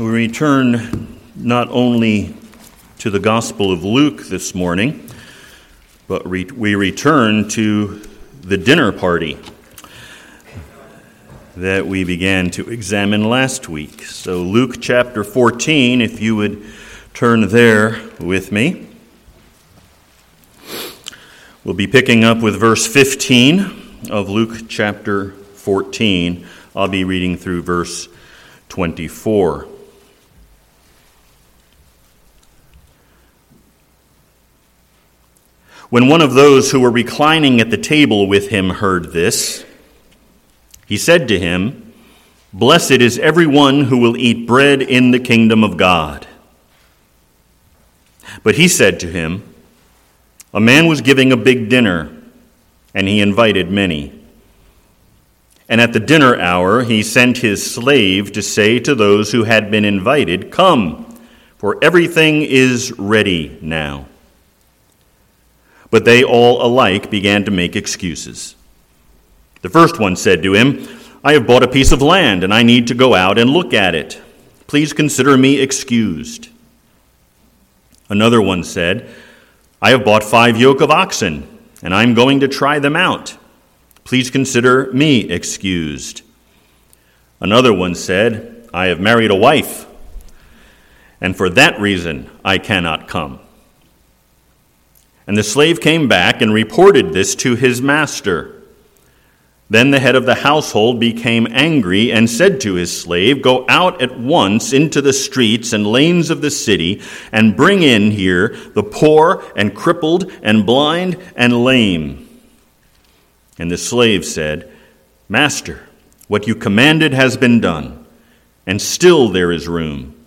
We return not only to the Gospel of Luke this morning, but re- we return to the dinner party that we began to examine last week. So, Luke chapter 14, if you would turn there with me. We'll be picking up with verse 15 of Luke chapter 14. I'll be reading through verse 24. When one of those who were reclining at the table with him heard this, he said to him, Blessed is everyone who will eat bread in the kingdom of God. But he said to him, A man was giving a big dinner, and he invited many. And at the dinner hour, he sent his slave to say to those who had been invited, Come, for everything is ready now. But they all alike began to make excuses. The first one said to him, I have bought a piece of land, and I need to go out and look at it. Please consider me excused. Another one said, I have bought five yoke of oxen, and I'm going to try them out. Please consider me excused. Another one said, I have married a wife, and for that reason I cannot come. And the slave came back and reported this to his master. Then the head of the household became angry and said to his slave, Go out at once into the streets and lanes of the city and bring in here the poor and crippled and blind and lame. And the slave said, Master, what you commanded has been done, and still there is room.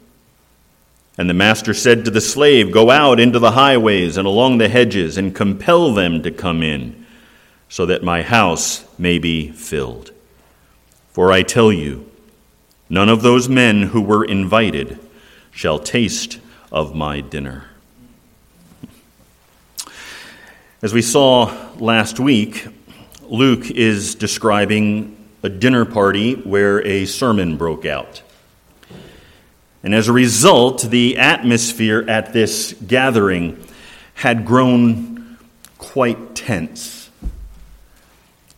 And the master said to the slave, Go out into the highways and along the hedges, and compel them to come in, so that my house may be filled. For I tell you, none of those men who were invited shall taste of my dinner. As we saw last week, Luke is describing a dinner party where a sermon broke out. And as a result, the atmosphere at this gathering had grown quite tense.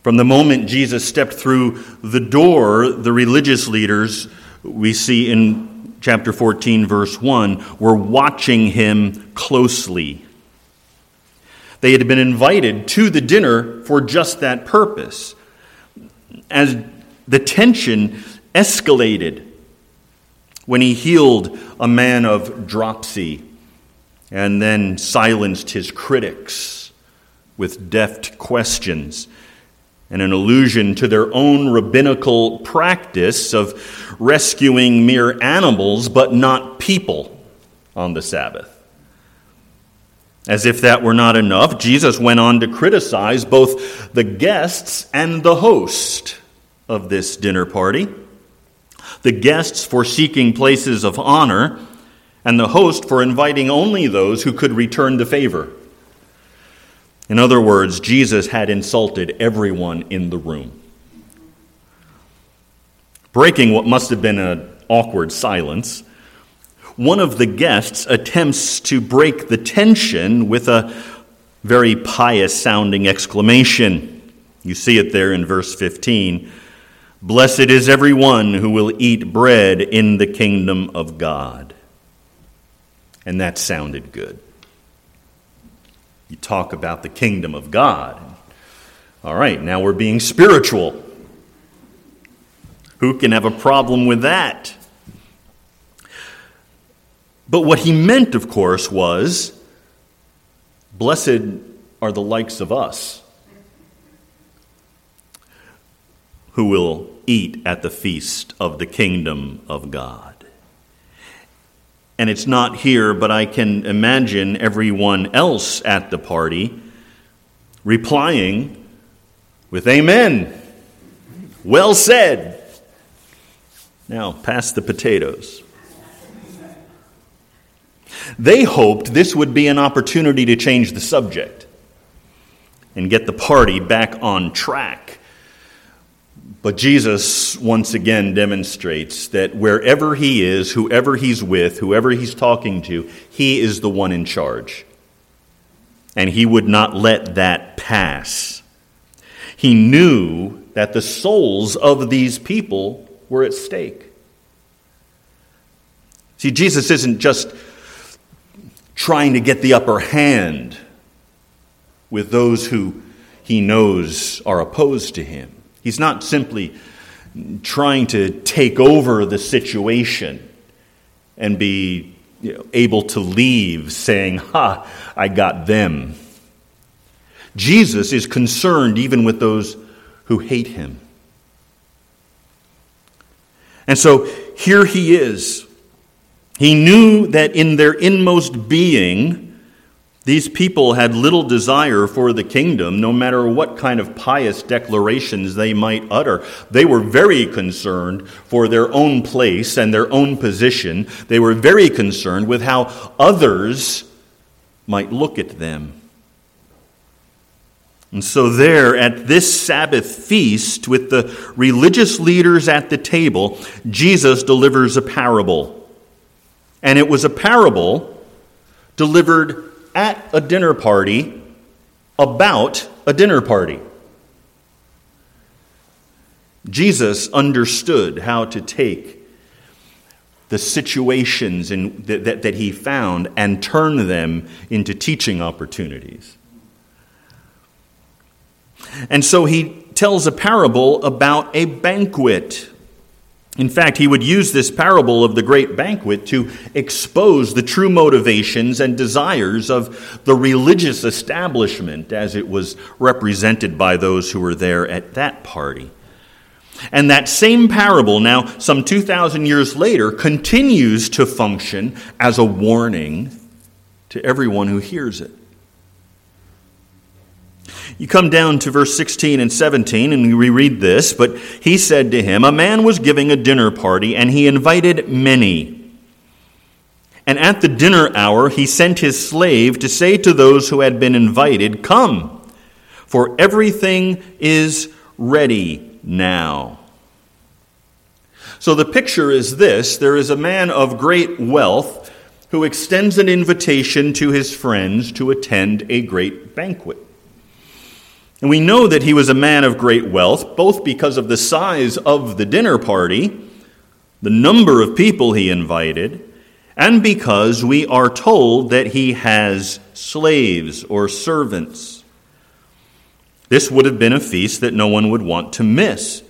From the moment Jesus stepped through the door, the religious leaders, we see in chapter 14, verse 1, were watching him closely. They had been invited to the dinner for just that purpose. As the tension escalated, when he healed a man of dropsy and then silenced his critics with deft questions and an allusion to their own rabbinical practice of rescuing mere animals but not people on the Sabbath. As if that were not enough, Jesus went on to criticize both the guests and the host of this dinner party the guests for seeking places of honor, and the host for inviting only those who could return the favor. In other words, Jesus had insulted everyone in the room. Breaking what must have been an awkward silence, one of the guests attempts to break the tension with a very pious sounding exclamation. You see it there in verse 15. Blessed is everyone who will eat bread in the kingdom of God. And that sounded good. You talk about the kingdom of God. All right, now we're being spiritual. Who can have a problem with that? But what he meant, of course, was blessed are the likes of us who will eat at the feast of the kingdom of God. And it's not here, but I can imagine everyone else at the party replying with Amen. Well said. Now, pass the potatoes. They hoped this would be an opportunity to change the subject and get the party back on track But Jesus once again demonstrates that wherever he is, whoever he's with, whoever he's talking to, he is the one in charge. And he would not let that pass. He knew that the souls of these people were at stake. See, Jesus isn't just trying to get the upper hand with those who he knows are opposed to him. He's not simply trying to take over the situation and be you know, able to leave saying, Ha, I got them. Jesus is concerned even with those who hate him. And so here he is. He knew that in their inmost being, these people had little desire for the kingdom, no matter what kind of pious declarations they might utter. They were very concerned for their own place and their own position. They were very concerned with how others might look at them. And so, there at this Sabbath feast, with the religious leaders at the table, Jesus delivers a parable. And it was a parable delivered at a dinner party about a dinner party. Jesus understood how to take the situations in, that, that, that he found and turn them into teaching opportunities. And so he tells a parable about a banquet in fact, he would use this parable of the great banquet to expose the true motivations and desires of the religious establishment as it was represented by those who were there at that party. And that same parable, now some 2,000 years later, continues to function as a warning to everyone who hears it. You come down to verse 16 and 17, and we read this. But he said to him, A man was giving a dinner party, and he invited many. And at the dinner hour, he sent his slave to say to those who had been invited, Come, for everything is ready now. So the picture is this there is a man of great wealth who extends an invitation to his friends to attend a great banquet. And we know that he was a man of great wealth, both because of the size of the dinner party, the number of people he invited, and because we are told that he has slaves or servants. This would have been a feast that no one would want to miss.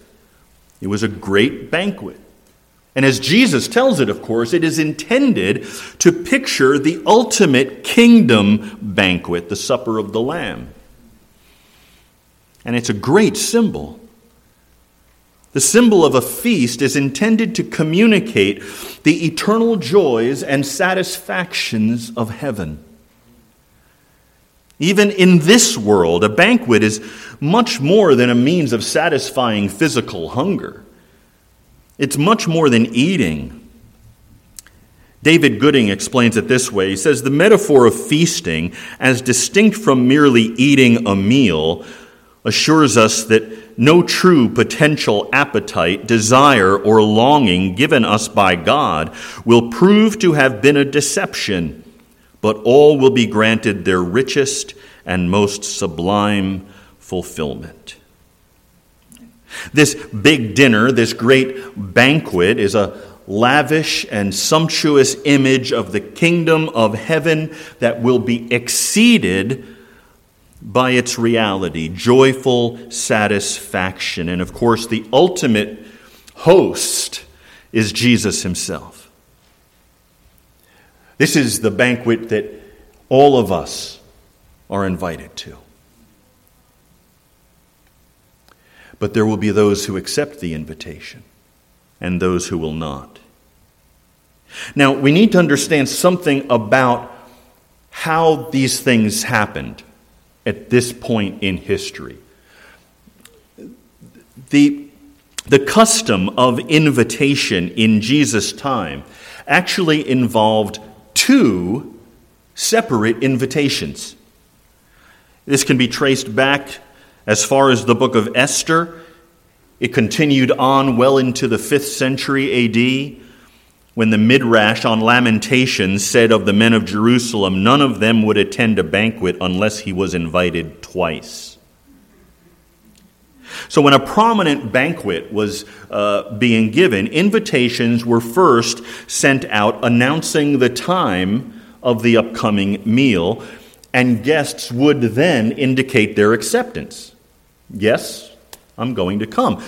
It was a great banquet. And as Jesus tells it, of course, it is intended to picture the ultimate kingdom banquet, the supper of the Lamb and it's a great symbol. The symbol of a feast is intended to communicate the eternal joys and satisfactions of heaven. Even in this world, a banquet is much more than a means of satisfying physical hunger. It's much more than eating. David Gooding explains it this way. He says the metaphor of feasting, as distinct from merely eating a meal, assures us that no true potential appetite, desire, or longing given us by God will prove to have been a deception, but all will be granted their richest and most sublime fulfillment. This big dinner, this great banquet, is a lavish and sumptuous image of the kingdom of heaven that will be exceeded by its reality, joyful satisfaction. And of course, the ultimate host is Jesus himself. This is the banquet that all of us are invited to. But there will be those who accept the invitation and those who will not. Now, we need to understand something about how these things happened at this point in history. The, the custom of invitation in Jesus' time actually involved two separate invitations. This can be traced back as far as the book of Esther It continued on well into the 5th century AD when the Midrash on Lamentations said of the men of Jerusalem, none of them would attend a banquet unless he was invited twice. So, when a prominent banquet was uh, being given, invitations were first sent out announcing the time of the upcoming meal, and guests would then indicate their acceptance. Yes, I'm going to come.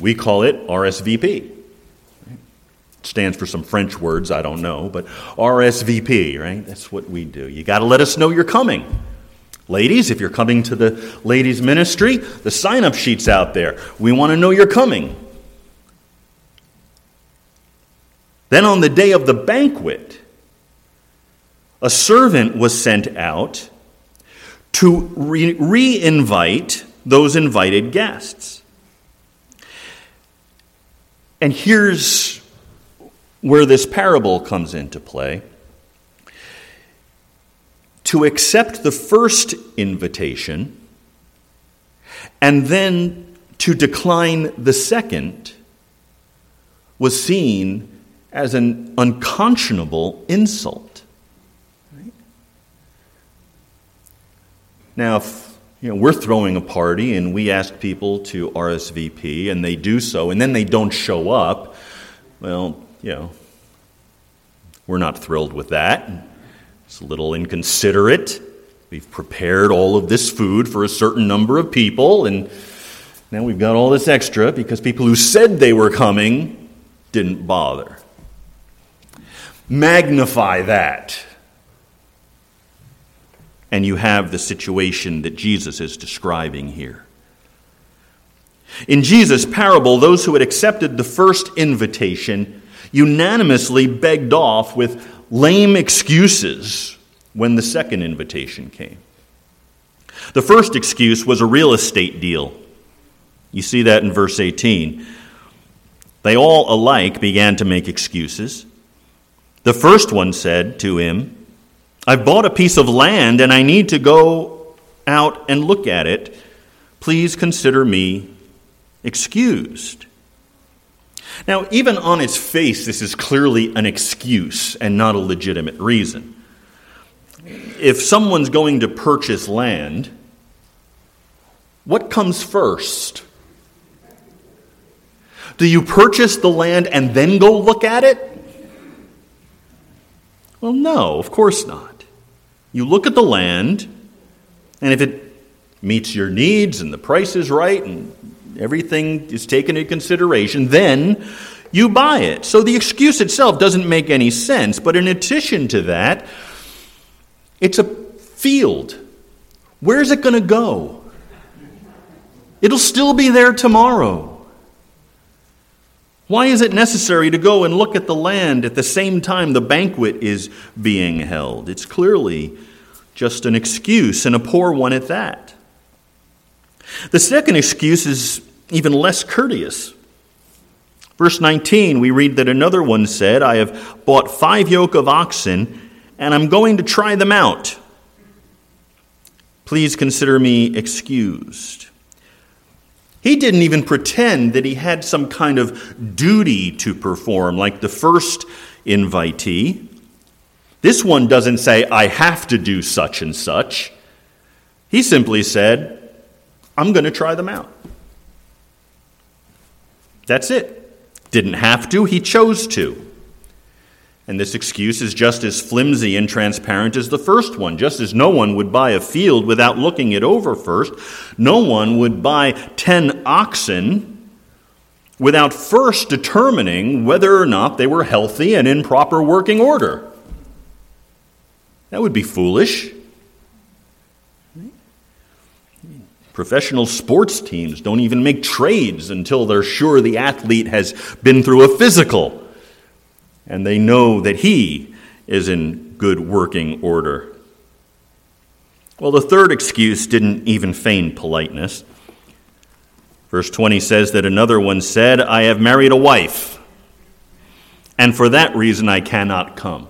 We call it RSVP stands for some French words, I don't know, but RSVP, right? That's what we do. You got to let us know you're coming. Ladies, if you're coming to the ladies' ministry, the sign up sheet's out there. We want to know you're coming. Then on the day of the banquet, a servant was sent out to re invite those invited guests. And here's where this parable comes into play. To accept the first invitation and then to decline the second was seen as an unconscionable insult. Right? Now, if you know, we're throwing a party and we ask people to RSVP and they do so and then they don't show up, well, you know, we're not thrilled with that. It's a little inconsiderate. We've prepared all of this food for a certain number of people, and now we've got all this extra because people who said they were coming didn't bother. Magnify that. And you have the situation that Jesus is describing here. In Jesus' parable, those who had accepted the first invitation unanimously begged off with lame excuses when the second invitation came. The first excuse was a real estate deal. You see that in verse 18. They all alike began to make excuses. The first one said to him, I've bought a piece of land and I need to go out and look at it. Please consider me excused. Now, even on its face, this is clearly an excuse and not a legitimate reason. If someone's going to purchase land, what comes first? Do you purchase the land and then go look at it? Well, no, of course not. You look at the land, and if it meets your needs and the price is right and everything is taken into consideration, then you buy it. So the excuse itself doesn't make any sense. But in addition to that, it's a field. Where's it going to go? It'll still be there tomorrow. Why is it necessary to go and look at the land at the same time the banquet is being held? It's clearly just an excuse, and a poor one at that. The second excuse is even less courteous. Verse 19, we read that another one said, I have bought five yoke of oxen, and I'm going to try them out. Please consider me excused. He didn't even pretend that he had some kind of duty to perform like the first invitee. This one doesn't say, I have to do such and such. He simply said, I'm going to try them out. That's it. Didn't have to, he chose to. And this excuse is just as flimsy and transparent as the first one. Just as no one would buy a field without looking it over first, no one would buy 10 oxen without first determining whether or not they were healthy and in proper working order. That would be foolish. Professional sports teams don't even make trades until they're sure the athlete has been through a physical and they know that he is in good working order. Well, the third excuse didn't even feign politeness. Verse 20 says that another one said, I have married a wife, and for that reason I cannot come.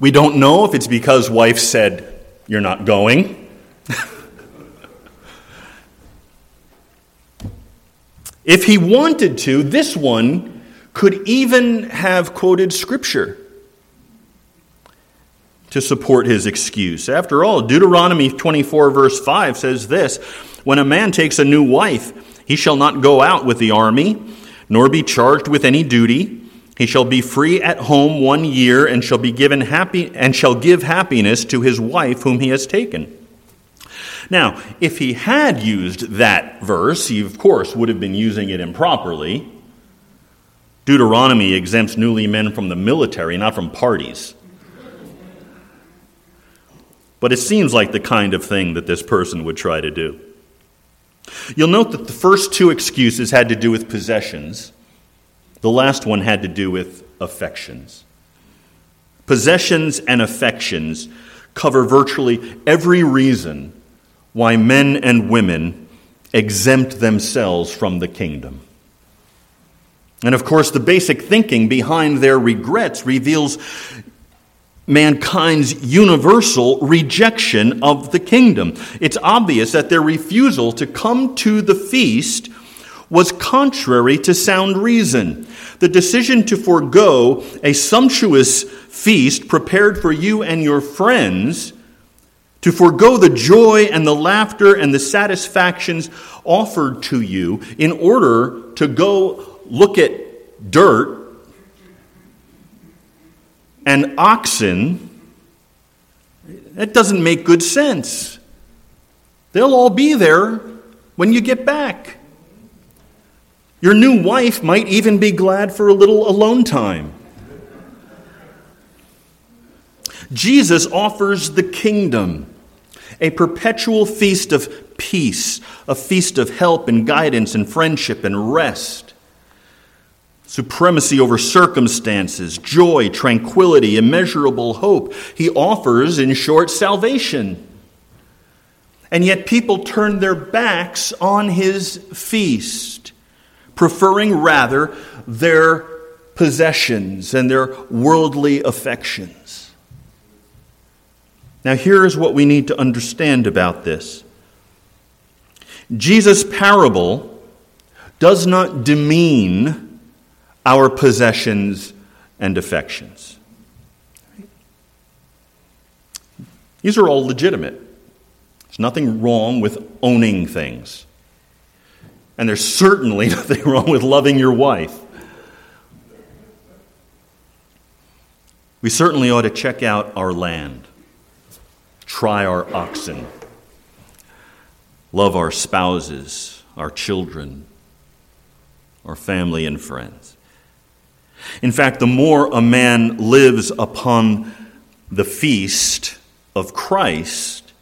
We don't know if it's because wife said, You're not going. if he wanted to, this one could even have quoted scripture to support his excuse. After all, Deuteronomy 24, verse 5 says this When a man takes a new wife, he shall not go out with the army, nor be charged with any duty. He shall be free at home one year and shall be given happy and shall give happiness to his wife whom he has taken. Now, if he had used that verse, he of course would have been using it improperly. Deuteronomy exempts newly men from the military, not from parties. But it seems like the kind of thing that this person would try to do. You'll note that the first two excuses had to do with possessions, the last one had to do with affections. Possessions and affections cover virtually every reason why men and women exempt themselves from the kingdom. And of course, the basic thinking behind their regrets reveals mankind's universal rejection of the kingdom. It's obvious that their refusal to come to the feast was contrary to sound reason. The decision to forego a sumptuous feast prepared for you and your friends, to forego the joy and the laughter and the satisfactions offered to you in order to go look at dirt and oxen, that doesn't make good sense. They'll all be there when you get back. Your new wife might even be glad for a little alone time. Jesus offers the kingdom, a perpetual feast of peace, a feast of help and guidance and friendship and rest supremacy over circumstances, joy, tranquility, immeasurable hope. He offers, in short, salvation. And yet people turn their backs on his feast, preferring rather their possessions and their worldly affections. Now, here is what we need to understand about this Jesus' parable does not demean our possessions and affections. These are all legitimate. There's nothing wrong with owning things. And there's certainly nothing wrong with loving your wife. We certainly ought to check out our land, try our oxen, love our spouses, our children, our family and friends. In fact, the more a man lives upon the feast of Christ,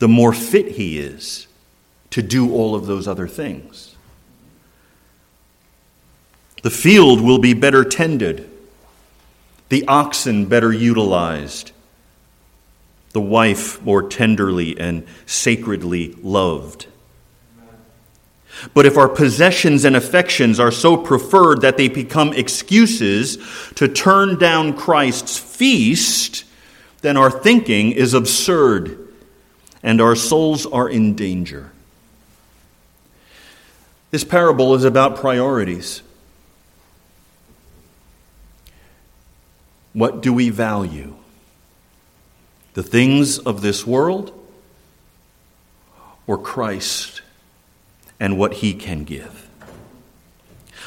the more fit he is to do all of those other things. The field will be better tended, the oxen better utilized, the wife more tenderly and sacredly loved. But if our possessions and affections are so preferred that they become excuses to turn down Christ's feast, then our thinking is absurd and our souls are in danger. This parable is about priorities. What do we value? The things of this world or Christ? and what he can give.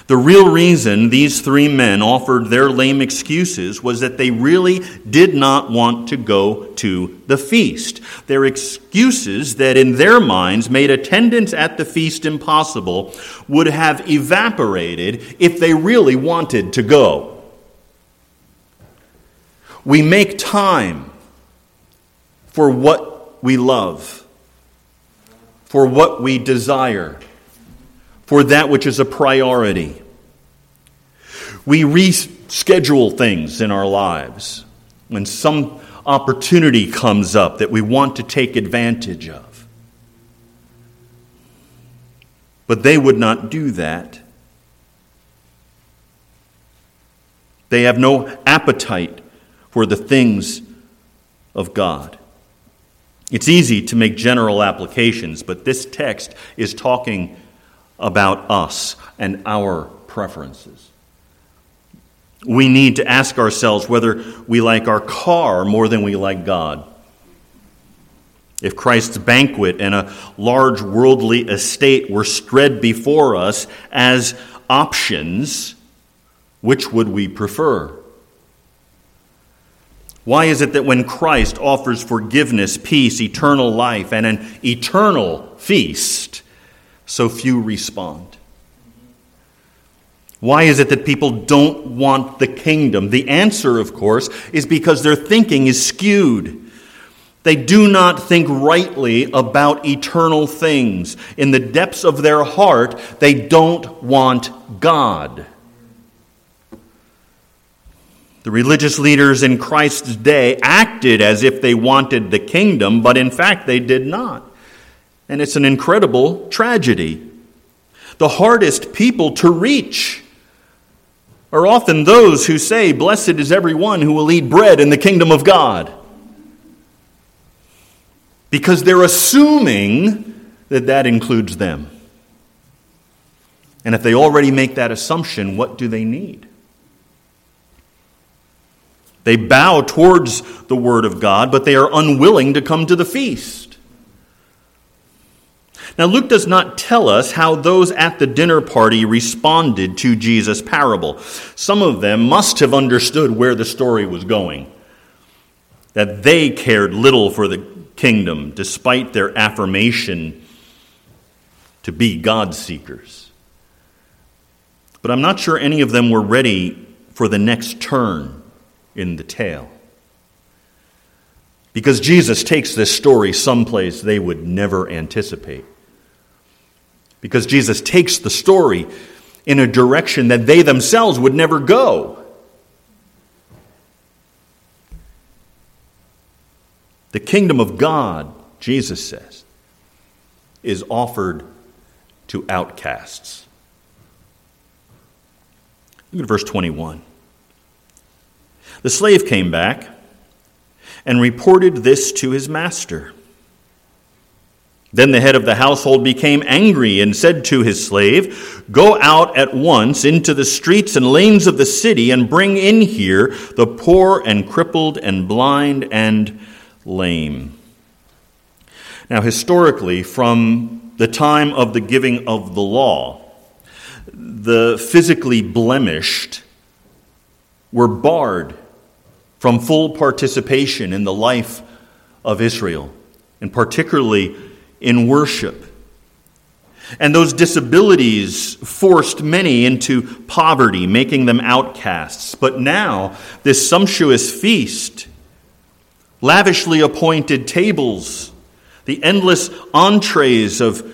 The real reason these three men offered their lame excuses was that they really did not want to go to the feast. Their excuses that in their minds made attendance at the feast impossible would have evaporated if they really wanted to go. We make time for what we love, for what we desire for that which is a priority. We reschedule things in our lives when some opportunity comes up that we want to take advantage of. But they would not do that. They have no appetite for the things of God. It's easy to make general applications, but this text is talking about us and our preferences. We need to ask ourselves whether we like our car more than we like God. If Christ's banquet and a large worldly estate were spread before us as options, which would we prefer? Why is it that when Christ offers forgiveness, peace, eternal life, and an eternal feast, so few respond? Why is it that people don't want the kingdom? The answer, of course, is because their thinking is skewed. They do not think rightly about eternal things. In the depths of their heart, they don't want God. The religious leaders in Christ's day acted as if they wanted the kingdom, but in fact they did not. And it's an incredible tragedy. The hardest people to reach are often those who say, Blessed is everyone who will eat bread in the kingdom of God because they're assuming that that includes them. And if they already make that assumption, what do they need? They bow towards the Word of God, but they are unwilling to come to the feast. Now, Luke does not tell us how those at the dinner party responded to Jesus' parable. Some of them must have understood where the story was going, that they cared little for the kingdom, despite their affirmation to be God seekers. But I'm not sure any of them were ready for the next turn in the tale. Because Jesus takes this story someplace they would never anticipate. Because Jesus takes the story in a direction that they themselves would never go. The kingdom of God, Jesus says, is offered to outcasts. Look at verse 21. The slave came back and reported this to his master. Then the head of the household became angry and said to his slave, Go out at once into the streets and lanes of the city and bring in here the poor and crippled and blind and lame. Now, historically, from the time of the giving of the law, the physically blemished were barred from full participation in the life of Israel, and particularly in worship. And those disabilities forced many into poverty, making them outcasts. But now, this sumptuous feast lavishly appointed tables, the endless entrees of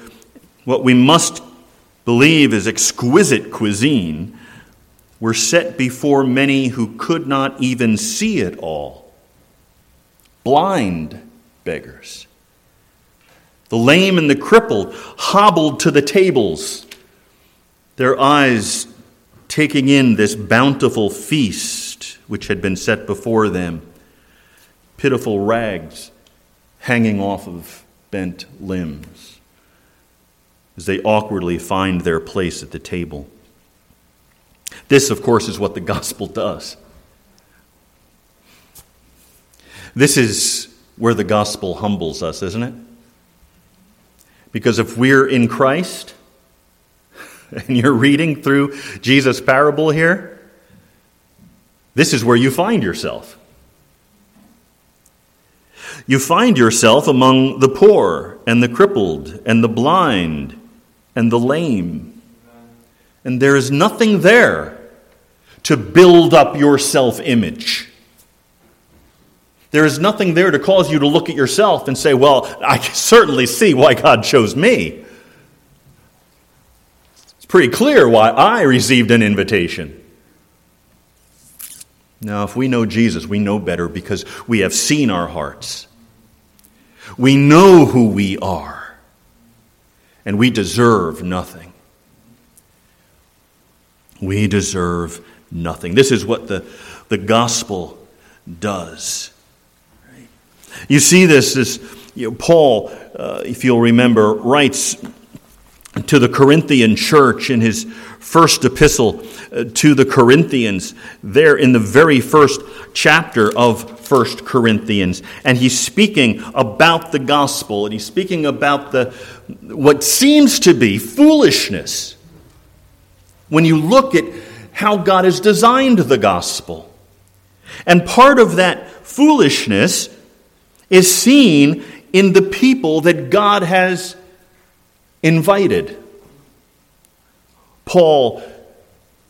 what we must believe is exquisite cuisine, were set before many who could not even see it all. Blind beggars. The lame and the crippled hobbled to the tables, their eyes taking in this bountiful feast which had been set before them pitiful rags hanging off of bent limbs as they awkwardly find their place at the table. This, of course, is what the gospel does. This is where the gospel humbles us, isn't it? Because if we're in Christ, and you're reading through Jesus' parable here, this is where you find yourself you find yourself among the poor and the crippled and the blind and the lame. And there is nothing there to build up your self image. There is nothing there to cause you to look at yourself and say, Well, I certainly see why God chose me. It's pretty clear why I received an invitation. Now, if we know Jesus, we know better because we have seen our hearts. We know who we are, and we deserve nothing. We deserve nothing. This is what the, the gospel does. You see this, this you know, Paul, uh, if you'll remember, writes to the Corinthian church in his first epistle uh, to the Corinthians, there in the very first chapter of First Corinthians. And he's speaking about the gospel, and he's speaking about the, what seems to be foolishness when you look at how God has designed the gospel. And part of that foolishness is seen in the people that God has invited. Paul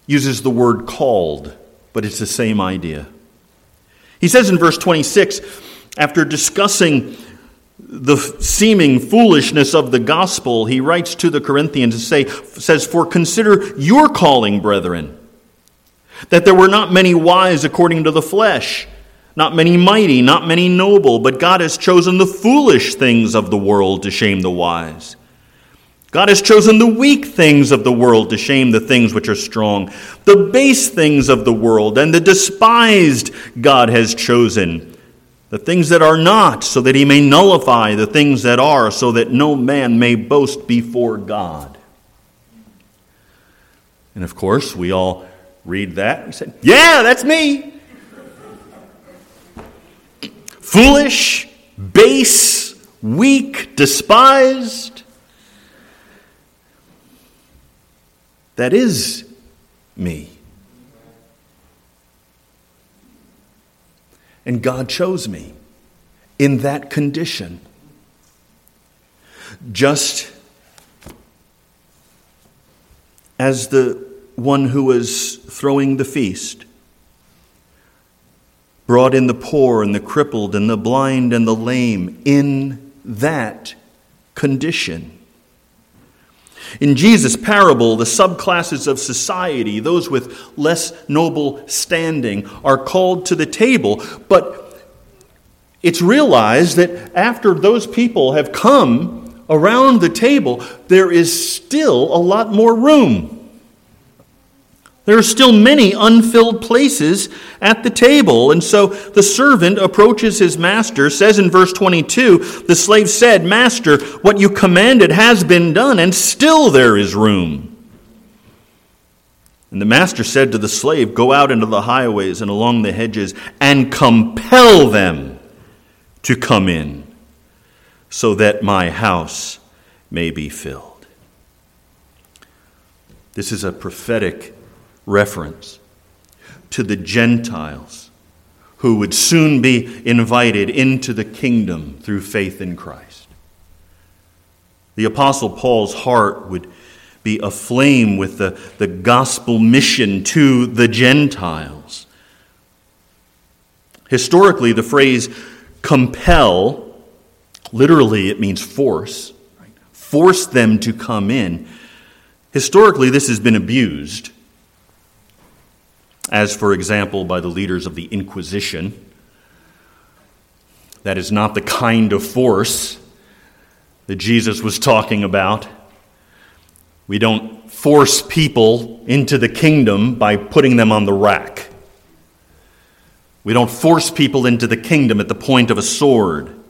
uses the word called, but it's the same idea. He says in verse 26, after discussing the seeming foolishness of the gospel, he writes to the Corinthians and say, says, For consider your calling, brethren, that there were not many wise according to the flesh, not many mighty, not many noble, but God has chosen the foolish things of the world to shame the wise. God has chosen the weak things of the world to shame the things which are strong. The base things of the world and the despised God has chosen. The things that are not, so that he may nullify the things that are, so that no man may boast before God. And of course, we all read that. We said, Yeah, that's me. Foolish, base, weak, despised. That is me. And God chose me in that condition. Just as the one who was throwing the feast brought in the poor and the crippled and the blind and the lame in that condition. In Jesus' parable, the subclasses of society, those with less noble standing, are called to the table, but it's realized that after those people have come around the table, there is still a lot more room. There are still many unfilled places at the table. And so the servant approaches his master, says in verse 22 the slave said, Master, what you commanded has been done, and still there is room. And the master said to the slave, Go out into the highways and along the hedges and compel them to come in, so that my house may be filled. This is a prophetic reference to the Gentiles who would soon be invited into the kingdom through faith in Christ. The Apostle Paul's heart would be aflame with the, the gospel mission to the Gentiles. Historically, the phrase compel, literally, it means force, force them to come in. Historically, this has been abused as, for example, by the leaders of the Inquisition. That is not the kind of force that Jesus was talking about. We don't force people into the kingdom by putting them on the rack. We don't force people into the kingdom at the point of a sword.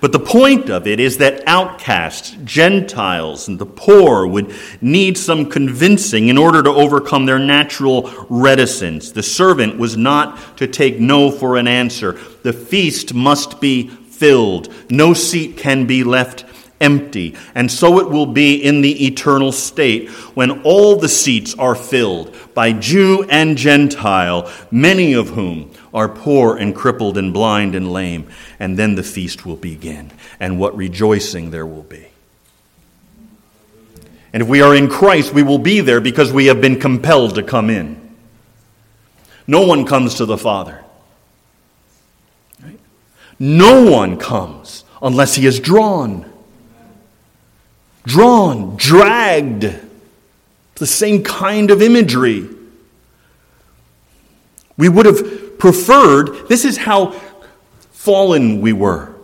But the point of it is that outcasts, Gentiles, and the poor would need some convincing in order to overcome their natural reticence. The servant was not to take no for an answer. The feast must be filled. No seat can be left empty. And so it will be in the eternal state when all the seats are filled by Jew and Gentile, many of whom are poor and crippled and blind and lame. And then the feast will begin, and what rejoicing there will be. And if we are in Christ, we will be there because we have been compelled to come in. No one comes to the Father. Right? No one comes unless he is drawn. Drawn, dragged. The same kind of imagery. We would have preferred, this is how fallen we were.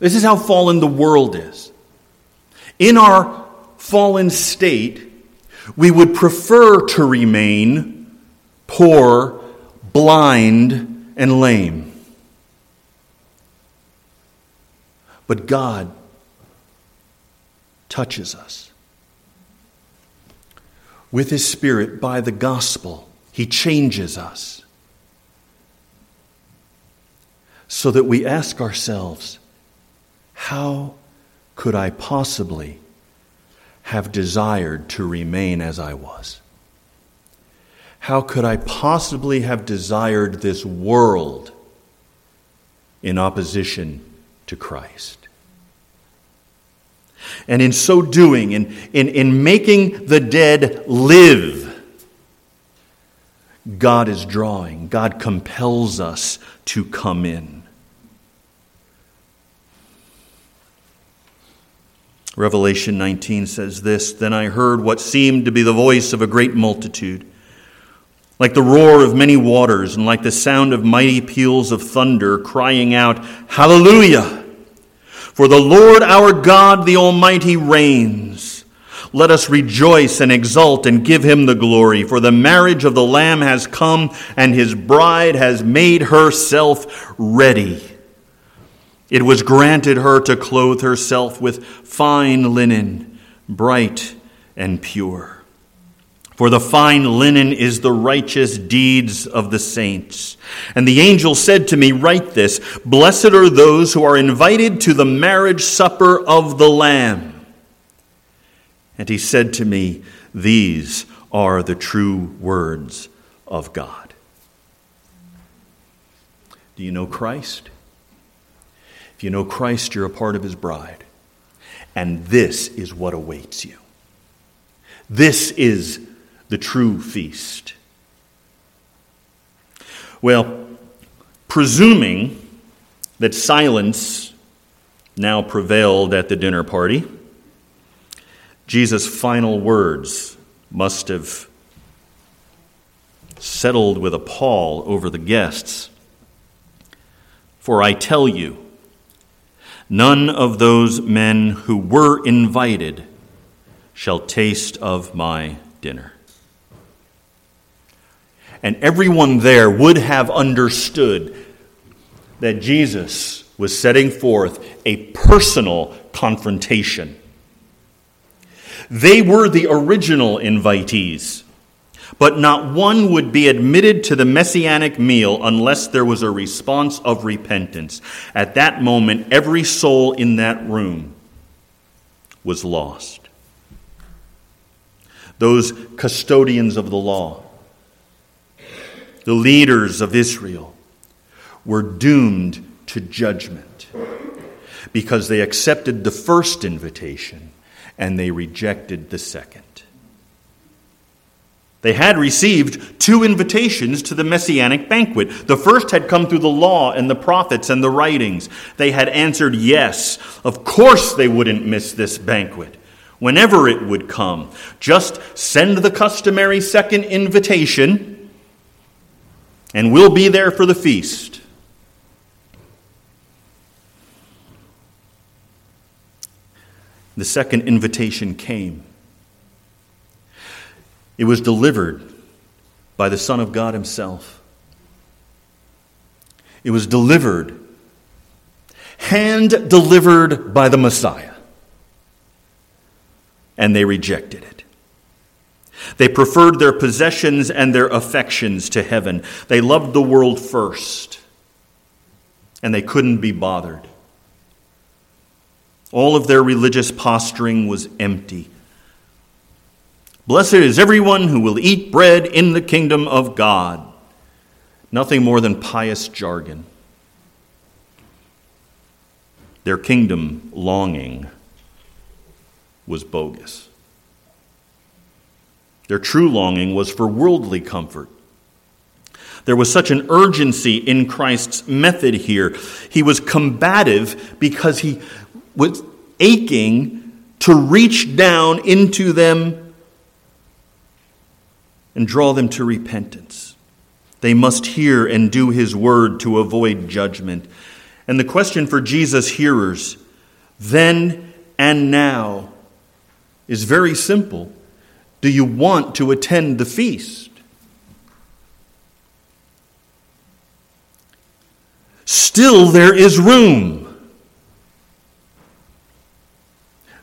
This is how fallen the world is. In our fallen state, we would prefer to remain poor, blind, and lame. But God touches us. With His Spirit, by the gospel, He changes us. So that we ask ourselves, how could I possibly have desired to remain as I was? How could I possibly have desired this world in opposition to Christ? And in so doing, in, in, in making the dead live, God is drawing, God compels us to come in. Revelation 19 says this Then I heard what seemed to be the voice of a great multitude, like the roar of many waters, and like the sound of mighty peals of thunder, crying out, Hallelujah! For the Lord our God, the Almighty, reigns. Let us rejoice and exult and give him the glory, for the marriage of the Lamb has come, and his bride has made herself ready. It was granted her to clothe herself with fine linen, bright and pure. For the fine linen is the righteous deeds of the saints. And the angel said to me, Write this Blessed are those who are invited to the marriage supper of the Lamb. And he said to me, These are the true words of God. Do you know Christ? If you know Christ, you're a part of his bride. And this is what awaits you. This is the true feast. Well, presuming that silence now prevailed at the dinner party, Jesus' final words must have settled with a pall over the guests. For I tell you, None of those men who were invited shall taste of my dinner. And everyone there would have understood that Jesus was setting forth a personal confrontation. They were the original invitees but not one would be admitted to the messianic meal unless there was a response of repentance. At that moment, every soul in that room was lost. Those custodians of the law, the leaders of Israel, were doomed to judgment because they accepted the first invitation and they rejected the second. They had received two invitations to the messianic banquet. The first had come through the law and the prophets and the writings. They had answered yes. Of course, they wouldn't miss this banquet whenever it would come. Just send the customary second invitation, and we'll be there for the feast. The second invitation came. It was delivered by the Son of God Himself. It was delivered, hand delivered by the Messiah. And they rejected it. They preferred their possessions and their affections to heaven. They loved the world first, and they couldn't be bothered. All of their religious posturing was empty Blessed is everyone who will eat bread in the kingdom of God. Nothing more than pious jargon. Their kingdom longing was bogus. Their true longing was for worldly comfort. There was such an urgency in Christ's method here. He was combative because he was aching to reach down into them and draw them to repentance. They must hear and do his word to avoid judgment. And the question for Jesus' hearers, then and now, is very simple. Do you want to attend the feast? Still, there is room.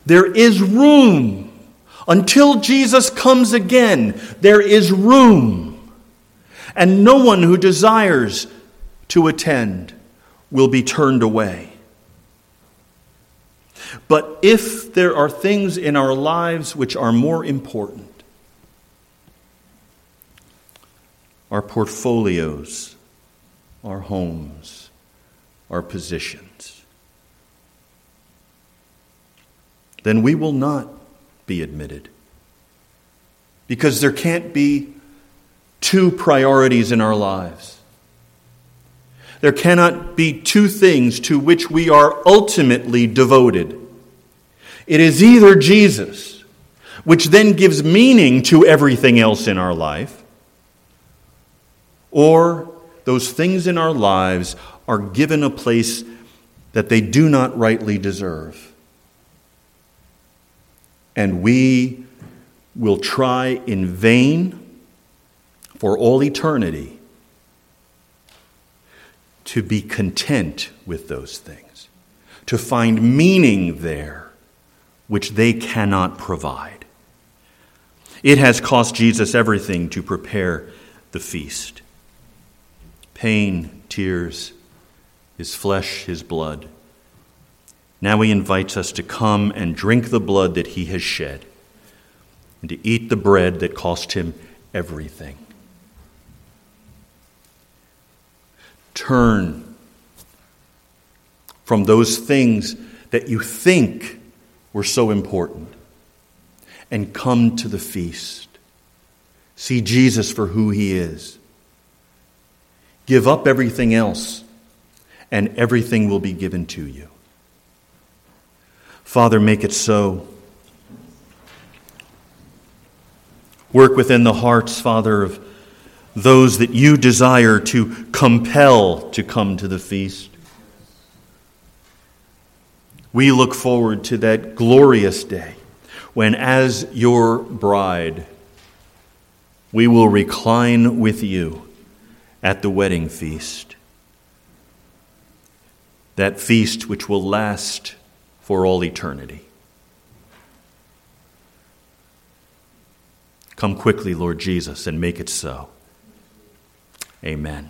There is room. Until Jesus comes again, there is room. And no one who desires to attend will be turned away. But if there are things in our lives which are more important, our portfolios, our homes, our positions, then we will not be admitted. Because there can't be two priorities in our lives. There cannot be two things to which we are ultimately devoted. It is either Jesus, which then gives meaning to everything else in our life, or those things in our lives are given a place that they do not rightly deserve. And we will try in vain for all eternity to be content with those things, to find meaning there which they cannot provide. It has cost Jesus everything to prepare the feast pain, tears, his flesh, his blood. Now he invites us to come and drink the blood that he has shed and to eat the bread that cost him everything. Turn from those things that you think were so important and come to the feast. See Jesus for who he is. Give up everything else, and everything will be given to you. Father, make it so. Work within the hearts, Father, of those that you desire to compel to come to the feast. We look forward to that glorious day when, as your bride, we will recline with you at the wedding feast. That feast which will last for all eternity. Come quickly, Lord Jesus, and make it so. Amen.